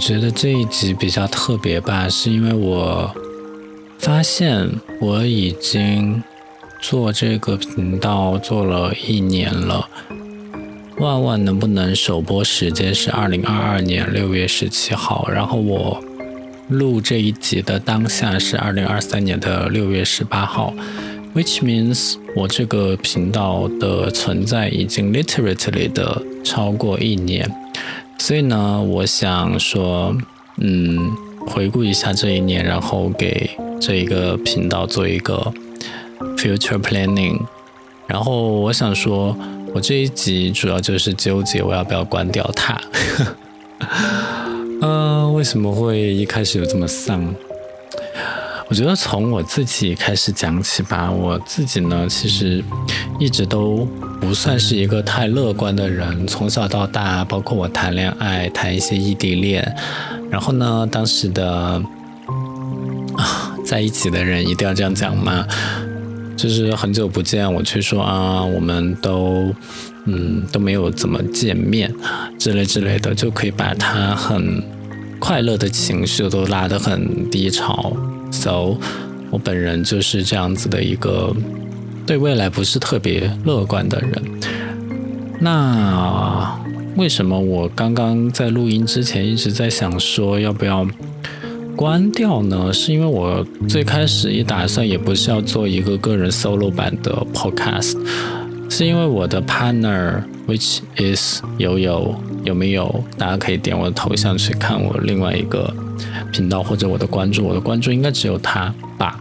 觉得这一集比较特别吧，是因为我发现我已经做这个频道做了一年了。万万能不能首播时间是二零二二年六月十七号，然后我录这一集的当下是二零二三年的六月十八号，which means 我这个频道的存在已经 literally 的超过一年。所以呢，我想说，嗯，回顾一下这一年，然后给这一个频道做一个 future planning。然后我想说，我这一集主要就是纠结我要不要关掉它。嗯，为什么会一开始有这么丧？我觉得从我自己开始讲起吧。我自己呢，其实一直都不算是一个太乐观的人。从小到大，包括我谈恋爱，谈一些异地恋，然后呢，当时的啊，在一起的人一定要这样讲吗？就是很久不见，我却说啊，我们都嗯都没有怎么见面，之类之类的，就可以把他很快乐的情绪都拉得很低潮。So，我本人就是这样子的一个对未来不是特别乐观的人。那为什么我刚刚在录音之前一直在想说要不要关掉呢？是因为我最开始一打算也不是要做一个个人 solo 版的 podcast，是因为我的 partner，which is 有有有没有？大家可以点我的头像去看我另外一个。频道或者我的关注，我的关注应该只有他吧。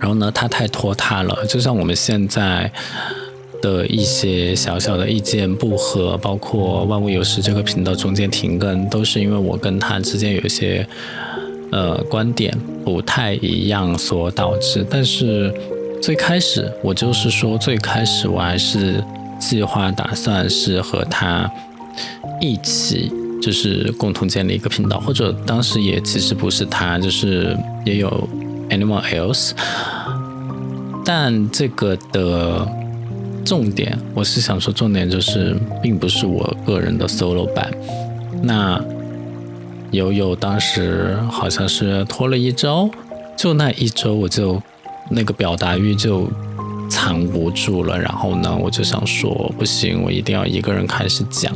然后呢，他太拖沓了，就像我们现在的一些小小的意见不合，包括万物有时这个频道中间停更，都是因为我跟他之间有一些呃观点不太一样所导致。但是最开始我就是说，最开始我还是计划打算是和他一起。就是共同建立一个频道，或者当时也其实不是他，就是也有 anyone else。但这个的重点，我是想说，重点就是并不是我个人的 solo 版。那悠悠当时好像是拖了一周，就那一周，我就那个表达欲就藏不住了。然后呢，我就想说，不行，我一定要一个人开始讲。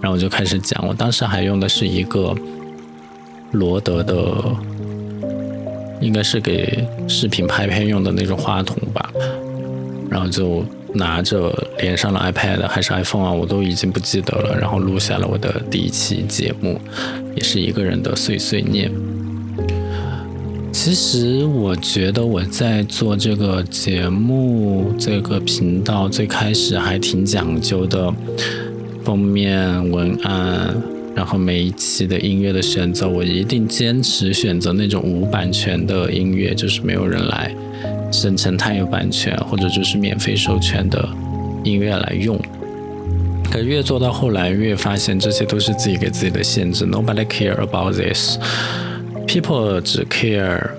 然后我就开始讲，我当时还用的是一个罗德的，应该是给视频拍片用的那种话筒吧。然后就拿着连上了 iPad 还是 iPhone 啊，我都已经不记得了。然后录下了我的第一期节目，也是一个人的碎碎念。其实我觉得我在做这个节目这个频道最开始还挺讲究的。封面文案，然后每一期的音乐的选择，我一定坚持选择那种无版权的音乐，就是没有人来声称它有版权，或者就是免费授权的音乐来用。可越做到后来，越发现这些都是自己给自己的限制。Nobody care about this. People 只 care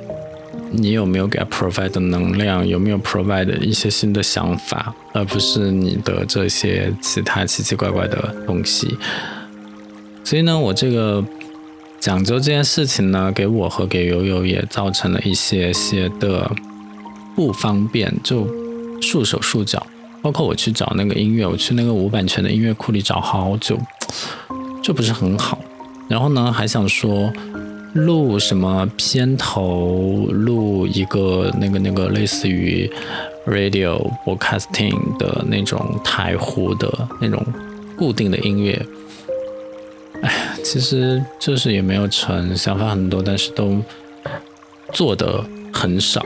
你有没有给 provide 能量，有没有 provide 一些新的想法。而不是你的这些其他奇奇怪怪的东西，所以呢，我这个讲究这件事情呢，给我和给悠悠也造成了一些些的不方便，就束手束脚。包括我去找那个音乐，我去那个无版权的音乐库里找好久，就不是很好。然后呢，还想说录什么片头，录一个那个那个类似于。radio broadcasting 的那种台呼的那种固定的音乐，其实就是也没有成，想法很多，但是都做的很少。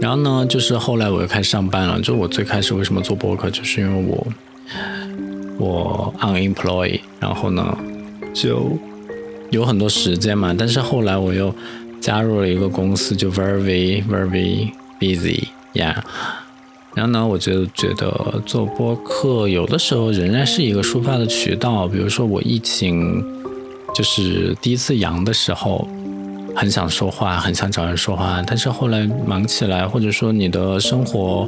然后呢，就是后来我又开始上班了。就我最开始为什么做博客，就是因为我我 unemployed，然后呢就有很多时间嘛。但是后来我又加入了一个公司，就 very very。Busy 呀，然后呢，我就觉得做播客有的时候仍然是一个抒发的渠道。比如说我疫情就是第一次阳的时候，很想说话，很想找人说话，但是后来忙起来，或者说你的生活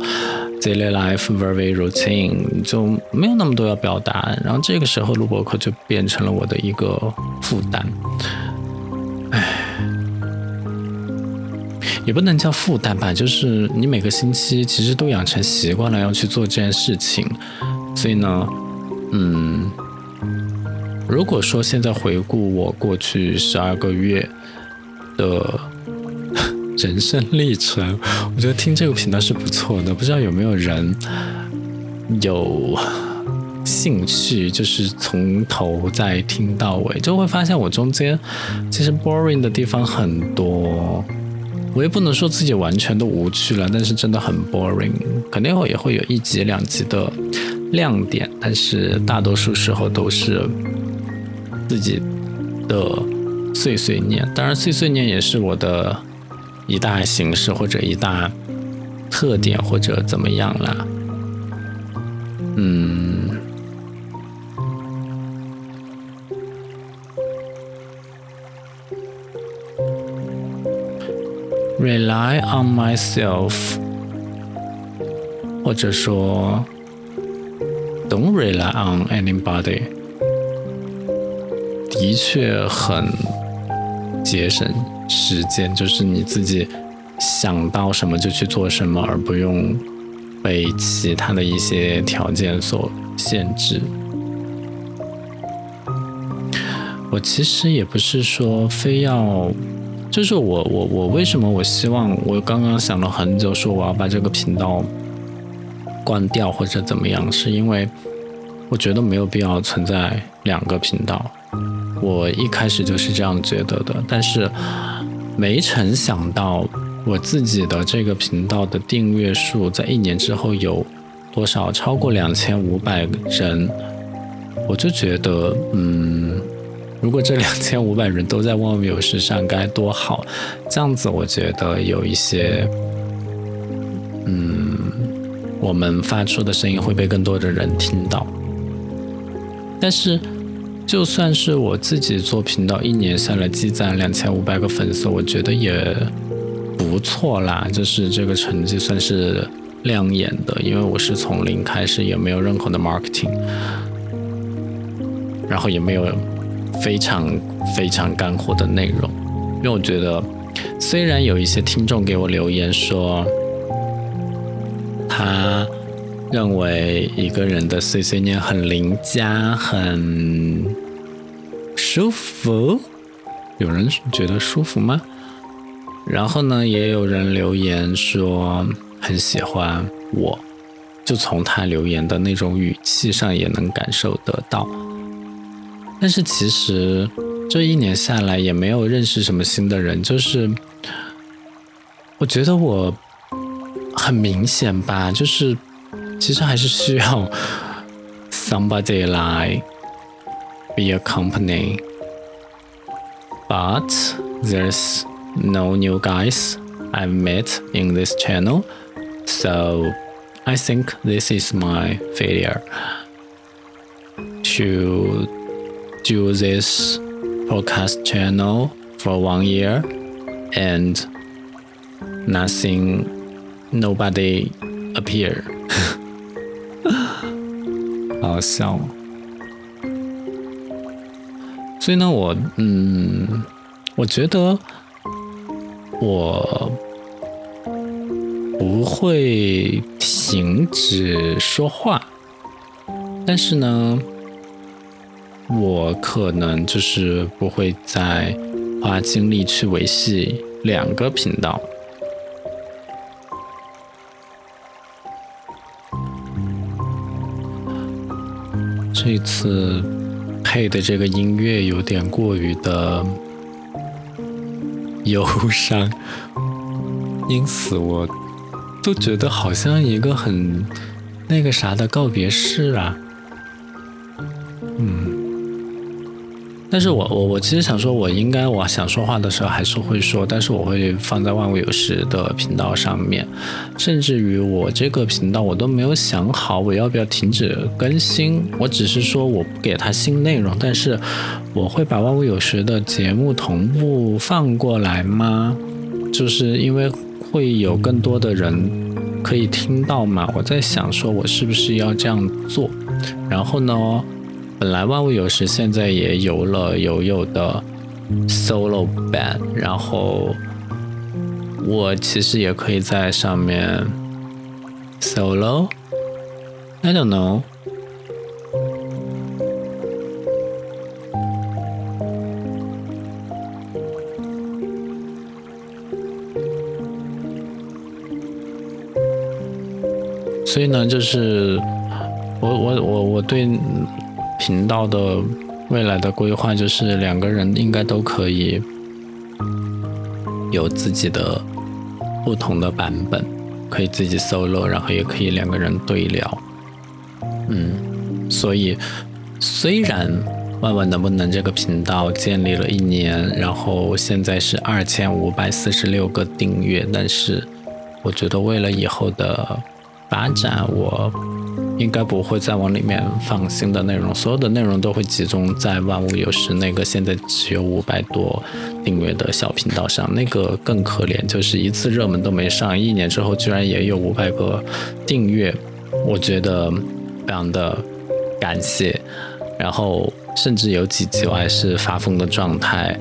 daily life very routine 就没有那么多要表达，然后这个时候录播课就变成了我的一个负担。唉，也不能叫负担吧，就是你每个星期其实都养成习惯了要去做这件事情，所以呢，嗯。如果说现在回顾我过去十二个月的 人生历程，我觉得听这个频道是不错的。不知道有没有人有兴趣，就是从头再听到尾，就会发现我中间其实 boring 的地方很多。我也不能说自己完全都无趣了，但是真的很 boring。肯定会也会有一集两集的亮点，但是大多数时候都是。自己的碎碎念，当然碎碎念也是我的一大形式或者一大特点或者怎么样啦。嗯，rely on myself，或者说 don't rely on anybody。的确很节省时间，就是你自己想到什么就去做什么，而不用被其他的一些条件所限制。我其实也不是说非要，就是我我我为什么我希望我刚刚想了很久，说我要把这个频道关掉或者怎么样，是因为我觉得没有必要存在两个频道。我一开始就是这样觉得的，但是没曾想到我自己的这个频道的订阅数在一年之后有多少，超过两千五百人。我就觉得，嗯，如果这两千五百人都在忘友时上该多好，这样子我觉得有一些，嗯，我们发出的声音会被更多的人听到，但是。就算是我自己做频道，一年下来积攒两千五百个粉丝，我觉得也不错啦。就是这个成绩算是亮眼的，因为我是从零开始，也没有任何的 marketing，然后也没有非常非常干货的内容。因为我觉得，虽然有一些听众给我留言说，他。认为一个人的碎碎念很邻家，很舒服。有人觉得舒服吗？然后呢，也有人留言说很喜欢我，就从他留言的那种语气上也能感受得到。但是其实这一年下来也没有认识什么新的人，就是我觉得我很明显吧，就是。其实还是需要 somebody like be a company, but there's no new guys I've met in this channel, so I think this is my failure to do this podcast channel for one year and nothing, nobody appear. 好笑，所以呢，我嗯，我觉得我不会停止说话，但是呢，我可能就是不会再花精力去维系两个频道。这次配的这个音乐有点过于的忧伤，因此我都觉得好像一个很那个啥的告别式啊。但是我我我其实想说，我应该我想说话的时候还是会说，但是我会放在万物有时的频道上面，甚至于我这个频道我都没有想好我要不要停止更新，我只是说我不给他新内容，但是我会把万物有时的节目同步放过来吗？就是因为会有更多的人可以听到嘛，我在想说我是不是要这样做，然后呢？本来万物有时现在也有了友友的 solo 版，然后我其实也可以在上面 solo，I don't know。所以呢，就是我我我我对。频道的未来的规划就是两个人应该都可以有自己的不同的版本，可以自己 solo，然后也可以两个人对聊。嗯，所以虽然万万能不能这个频道建立了一年，然后现在是二千五百四十六个订阅，但是我觉得为了以后的发展，我。应该不会再往里面放新的内容，所有的内容都会集中在万物有时那个现在只有五百多订阅的小频道上。那个更可怜，就是一次热门都没上，一年之后居然也有五百个订阅，我觉得非常的感谢。然后甚至有几集我还是发疯的状态，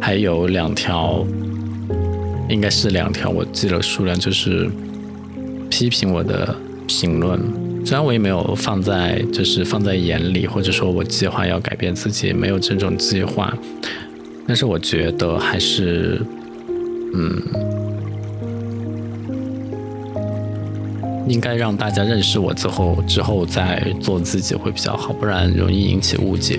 还有两条，应该是两条，我记得数量，就是批评我的。评论，虽然我也没有放在，就是放在眼里，或者说我计划要改变自己，没有这种计划，但是我觉得还是，嗯，应该让大家认识我之后，之后再做自己会比较好，不然容易引起误解。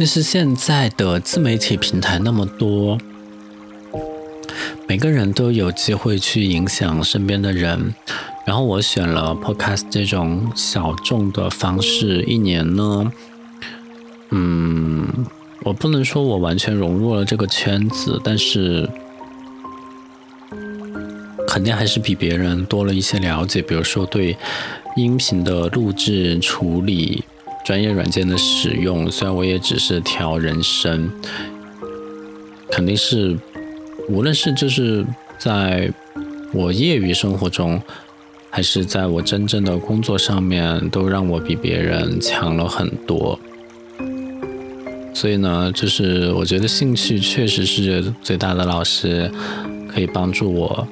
其实现在的自媒体平台那么多，每个人都有机会去影响身边的人。然后我选了 Podcast 这种小众的方式，一年呢，嗯，我不能说我完全融入了这个圈子，但是肯定还是比别人多了一些了解。比如说对音频的录制处理。专业软件的使用，虽然我也只是调人声，肯定是，无论是就是在我业余生活中，还是在我真正的工作上面，都让我比别人强了很多。所以呢，就是我觉得兴趣确实是最大的老师，可以帮助我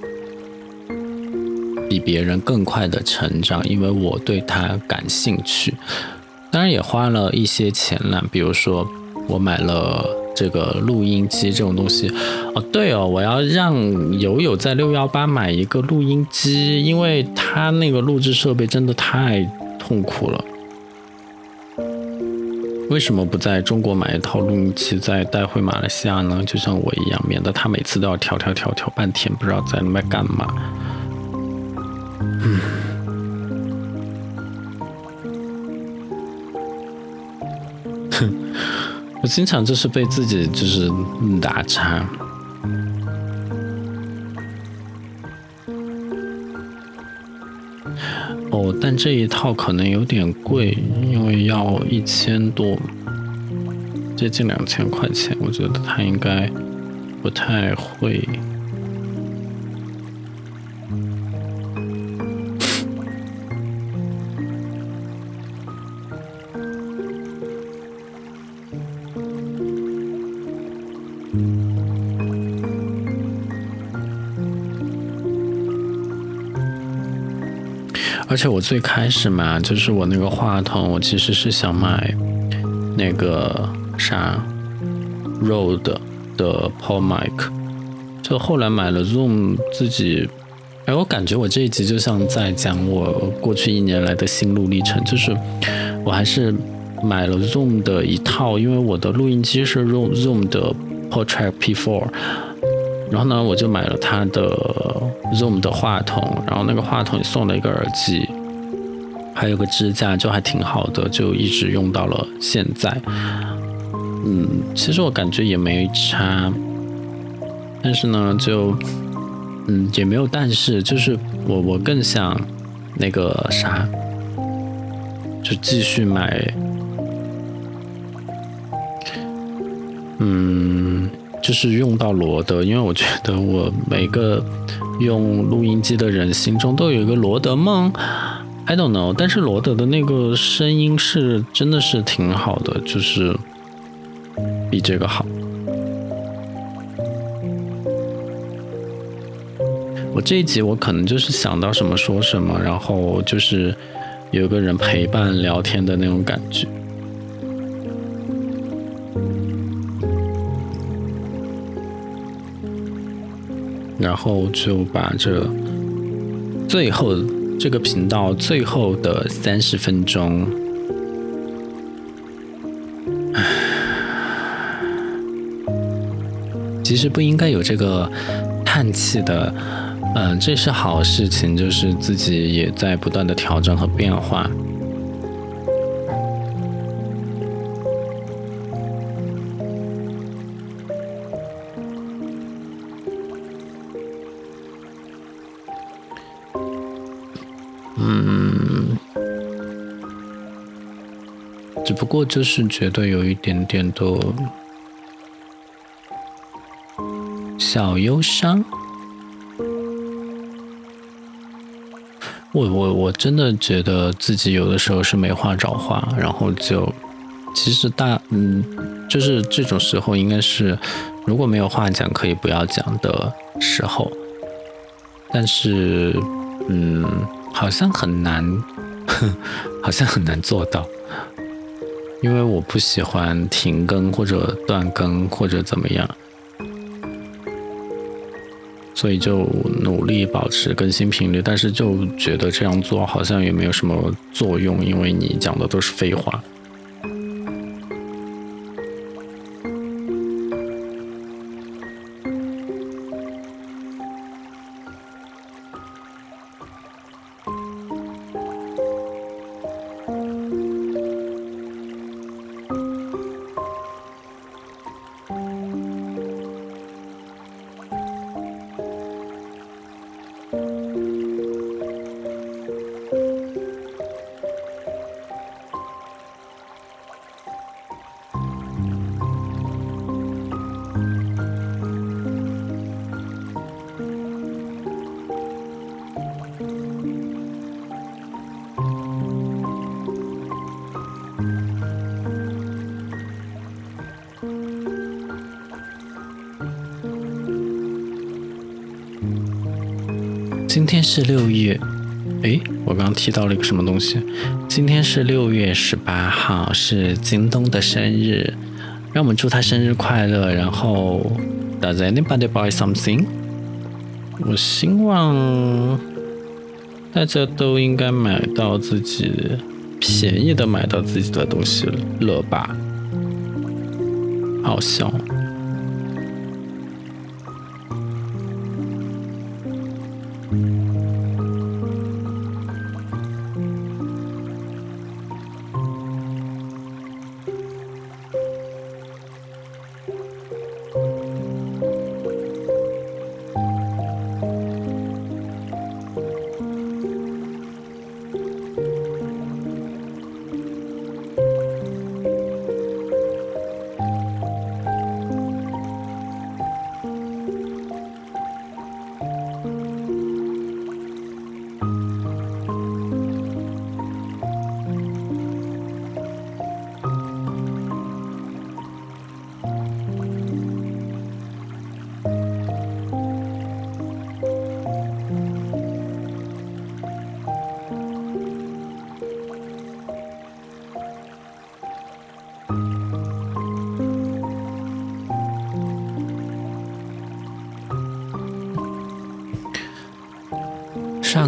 比别人更快的成长，因为我对他感兴趣。当然也花了一些钱了，比如说我买了这个录音机这种东西。哦，对哦，我要让友友在六幺八买一个录音机，因为他那个录制设备真的太痛苦了。为什么不在中国买一套录音机再带回马来西亚呢？就像我一样，免得他每次都要调调调调半天，不知道在那边干嘛。嗯。经常就是被自己就是打岔。哦，但这一套可能有点贵，因为要一千多，接近两千块钱。我觉得他应该不太会。而且我最开始嘛，就是我那个话筒，我其实是想买那个啥 r o d 的 Pro Mic，就后来买了 Zoom 自己，哎，我感觉我这一集就像在讲我过去一年来的心路历程，就是我还是买了 Zoom 的一套，因为我的录音机是用 Zoom 的 Portrait P4，然后呢，我就买了它的 Zoom 的话筒，然后那个话筒也送了一个耳机，还有个支架，就还挺好的，就一直用到了现在。嗯，其实我感觉也没差，但是呢，就嗯也没有但是，就是我我更想那个啥，就继续买。嗯，就是用到罗德，因为我觉得我每个用录音机的人心中都有一个罗德梦。I don't know，但是罗德的那个声音是真的是挺好的，就是比这个好。我这一集我可能就是想到什么说什么，然后就是有个人陪伴聊天的那种感觉。然后就把这最后这个频道最后的三十分钟，其实不应该有这个叹气的，嗯，这是好事情，就是自己也在不断的调整和变化。过就是觉得有一点点的小忧伤。我我我真的觉得自己有的时候是没话找话，然后就其实大嗯，就是这种时候应该是如果没有话讲可以不要讲的时候，但是嗯，好像很难，好像很难做到。因为我不喜欢停更或者断更或者怎么样，所以就努力保持更新频率，但是就觉得这样做好像也没有什么作用，因为你讲的都是废话。今天是六月，诶，我刚刚提到了一个什么东西？今天是六月十八号，是京东的生日，让我们祝他生日快乐。然后，Does anybody buy something？我希望大家都应该买到自己便宜的，买到自己的东西了吧？好笑。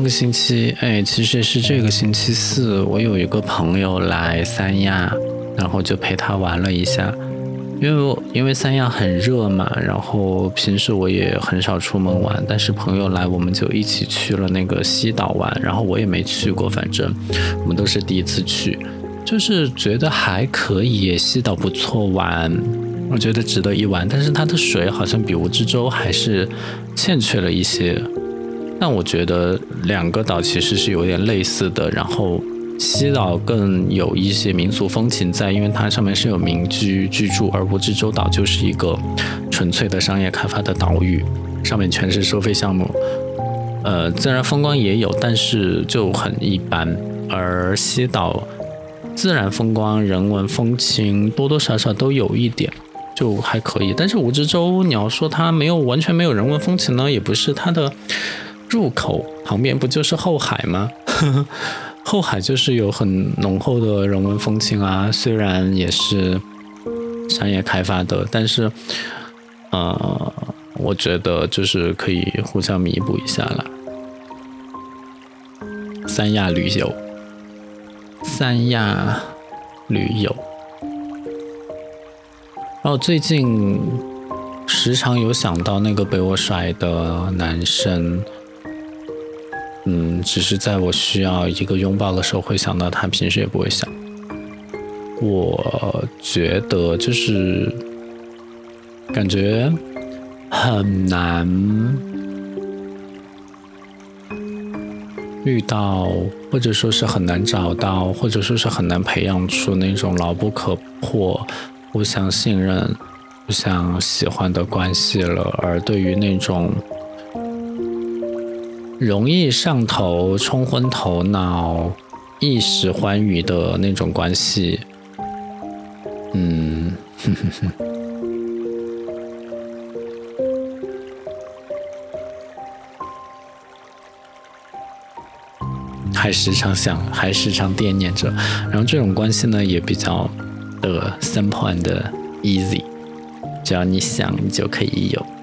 上个星期，哎，其实是这个星期四，我有一个朋友来三亚，然后就陪他玩了一下。因为因为三亚很热嘛，然后平时我也很少出门玩，但是朋友来，我们就一起去了那个西岛玩，然后我也没去过，反正我们都是第一次去，就是觉得还可以，西岛不错玩，我觉得值得一玩，但是它的水好像比蜈支洲还是欠缺了一些，但我觉得两个岛其实是有点类似的，然后。西岛更有一些民俗风情在，因为它上面是有民居居住，而蜈支洲岛就是一个纯粹的商业开发的岛屿，上面全是收费项目。呃，自然风光也有，但是就很一般。而西岛自然风光、人文风情多多少少都有一点，就还可以。但是蜈支洲，你要说它没有完全没有人文风情呢，也不是。它的入口旁边不就是后海吗？后海就是有很浓厚的人文风情啊，虽然也是商业开发的，但是，呃，我觉得就是可以互相弥补一下了。三亚旅游，三亚旅游，然后最近时常有想到那个被我甩的男生。只是在我需要一个拥抱的时候会想到他，平时也不会想。我觉得就是感觉很难遇到，或者说是很难找到，或者说是很难培养出那种牢不可破、互相信任、互相喜欢的关系了。而对于那种。容易上头、冲昏头脑、一时欢愉的那种关系，嗯，哼哼哼还时常想，还时常惦念着。然后这种关系呢，也比较的 simple and easy，只要你想，你就可以有。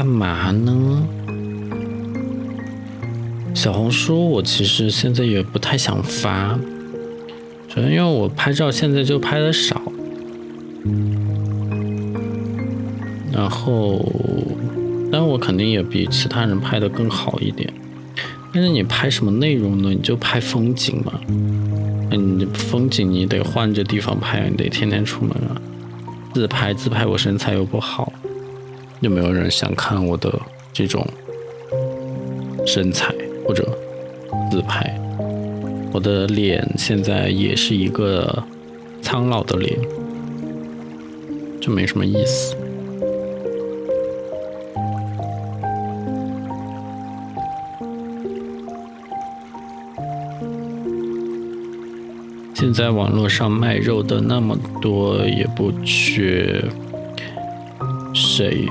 干嘛呢？小红书我其实现在也不太想发，主要因为我拍照现在就拍的少，然后，但我肯定也比其他人拍的更好一点。但是你拍什么内容呢？你就拍风景嘛，嗯，风景你得换着地方拍，你得天天出门啊。自拍自拍，我身材又不好，有没有人想看我的这种身材或者自拍？我的脸现在也是一个苍老的脸，就没什么意思。现在网络上卖肉的那么多，也不缺谁。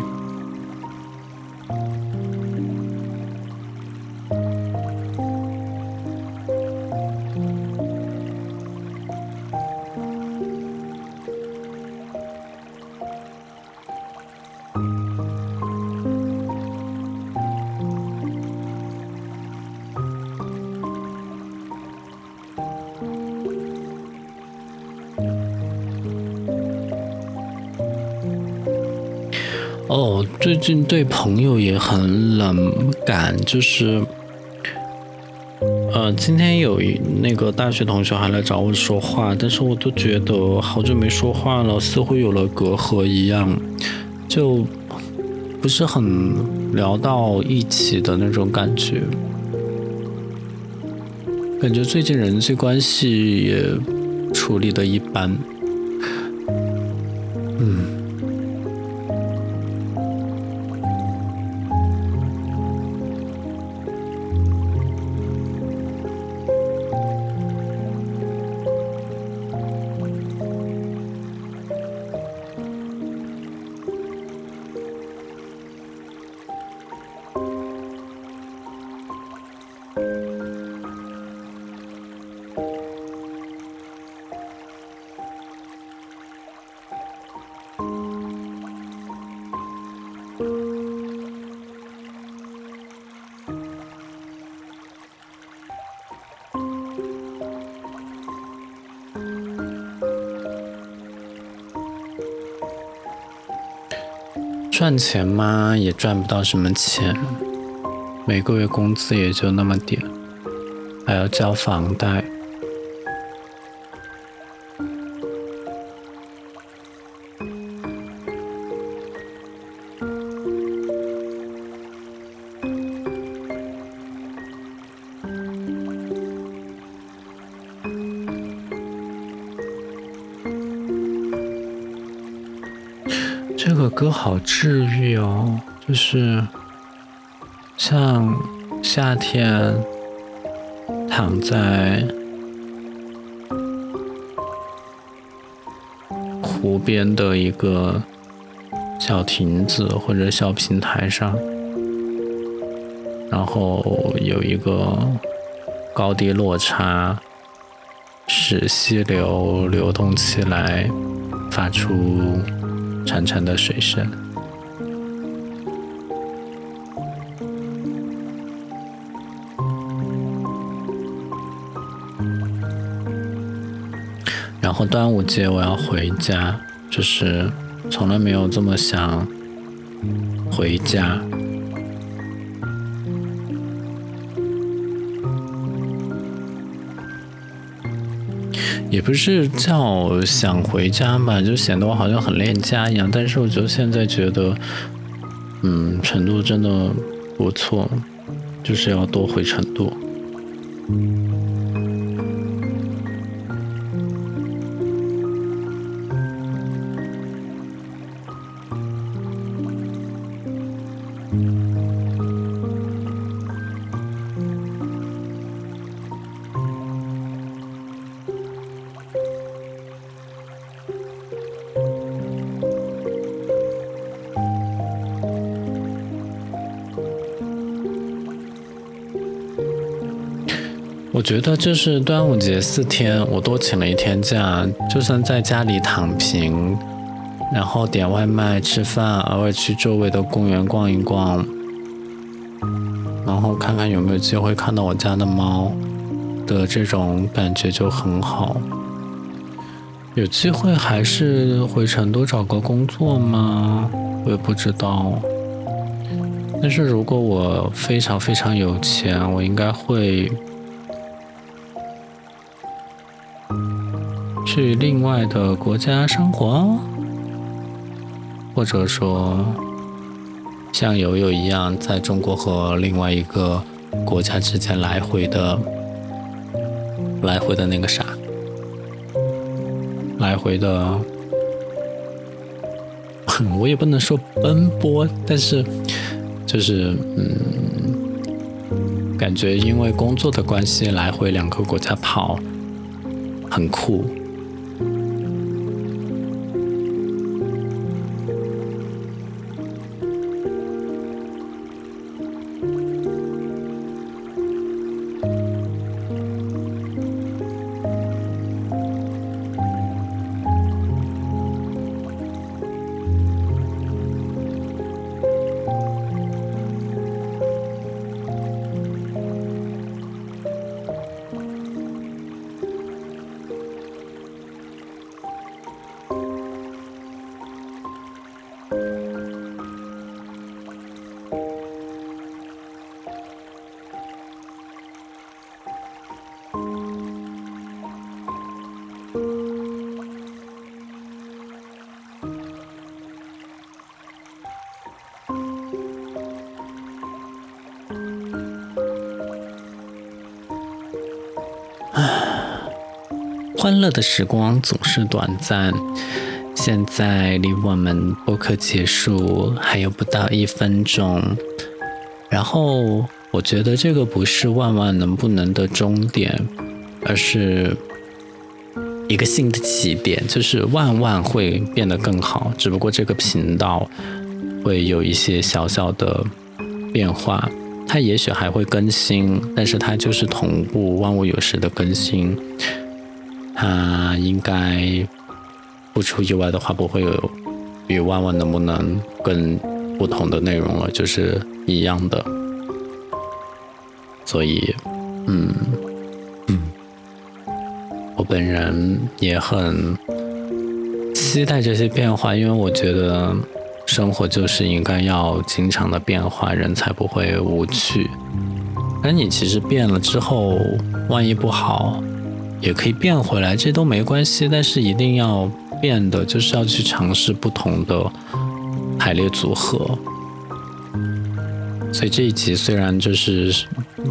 近对朋友也很冷感，就是，呃，今天有一那个大学同学还来找我说话，但是我都觉得好久没说话了，似乎有了隔阂一样，就不是很聊到一起的那种感觉，感觉最近人际关系也处理的一般，嗯。赚钱吗？也赚不到什么钱，每个月工资也就那么点，还要交房贷。治愈哦，就是像夏天躺在湖边的一个小亭子或者小平台上，然后有一个高低落差，使溪流流动起来，发出。潺潺的水声，然后端午节我要回家，就是从来没有这么想回家。也不是叫想回家吧，就显得我好像很恋家一样。但是我就现在觉得，嗯，成都真的不错，就是要多回成都。我觉得就是端午节四天，我多请了一天假，就算在家里躺平，然后点外卖吃饭，偶尔去周围的公园逛一逛，然后看看有没有机会看到我家的猫的这种感觉就很好。有机会还是回成都找个工作吗？我也不知道。但是如果我非常非常有钱，我应该会。去另外的国家生活，或者说像友友一样，在中国和另外一个国家之间来回的、来回的那个啥，来回的，我也不能说奔波，但是就是嗯，感觉因为工作的关系，来回两个国家跑，很酷。欢乐的时光总是短暂，现在离我们播客结束还有不到一分钟。然后我觉得这个不是万万能不能的终点，而是一个新的起点，就是万万会变得更好。只不过这个频道会有一些小小的变化，它也许还会更新，但是它就是同步万物有时的更新。他应该不出意外的话，不会有与万万能不能更不同的内容了，就是一样的。所以，嗯嗯，我本人也很期待这些变化，因为我觉得生活就是应该要经常的变化，人才不会无趣。而你其实变了之后，万一不好，也可以变回来，这都没关系。但是一定要变的，就是要去尝试不同的排列组合。所以这一集虽然就是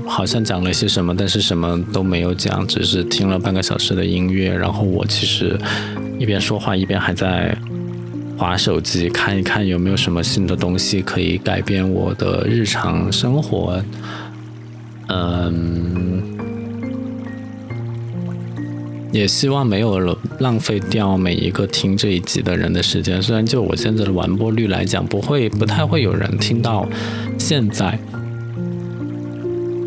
好像讲了些什么，但是什么都没有讲，只是听了半个小时的音乐。然后我其实一边说话一边还在划手机，看一看有没有什么新的东西可以改变我的日常生活。嗯，也希望没有了浪费掉每一个听这一集的人的时间。虽然就我现在的完播率来讲，不会不太会有人听到现在，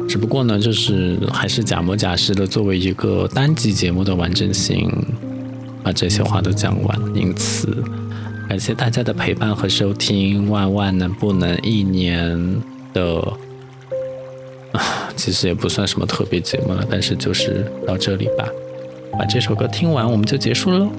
只不过呢，就是还是假模假式的作为一个单集节目的完整性，把这些话都讲完。因此，感谢大家的陪伴和收听。万万能不能一年的？其实也不算什么特别节目了，但是就是到这里吧，把这首歌听完我们就结束喽。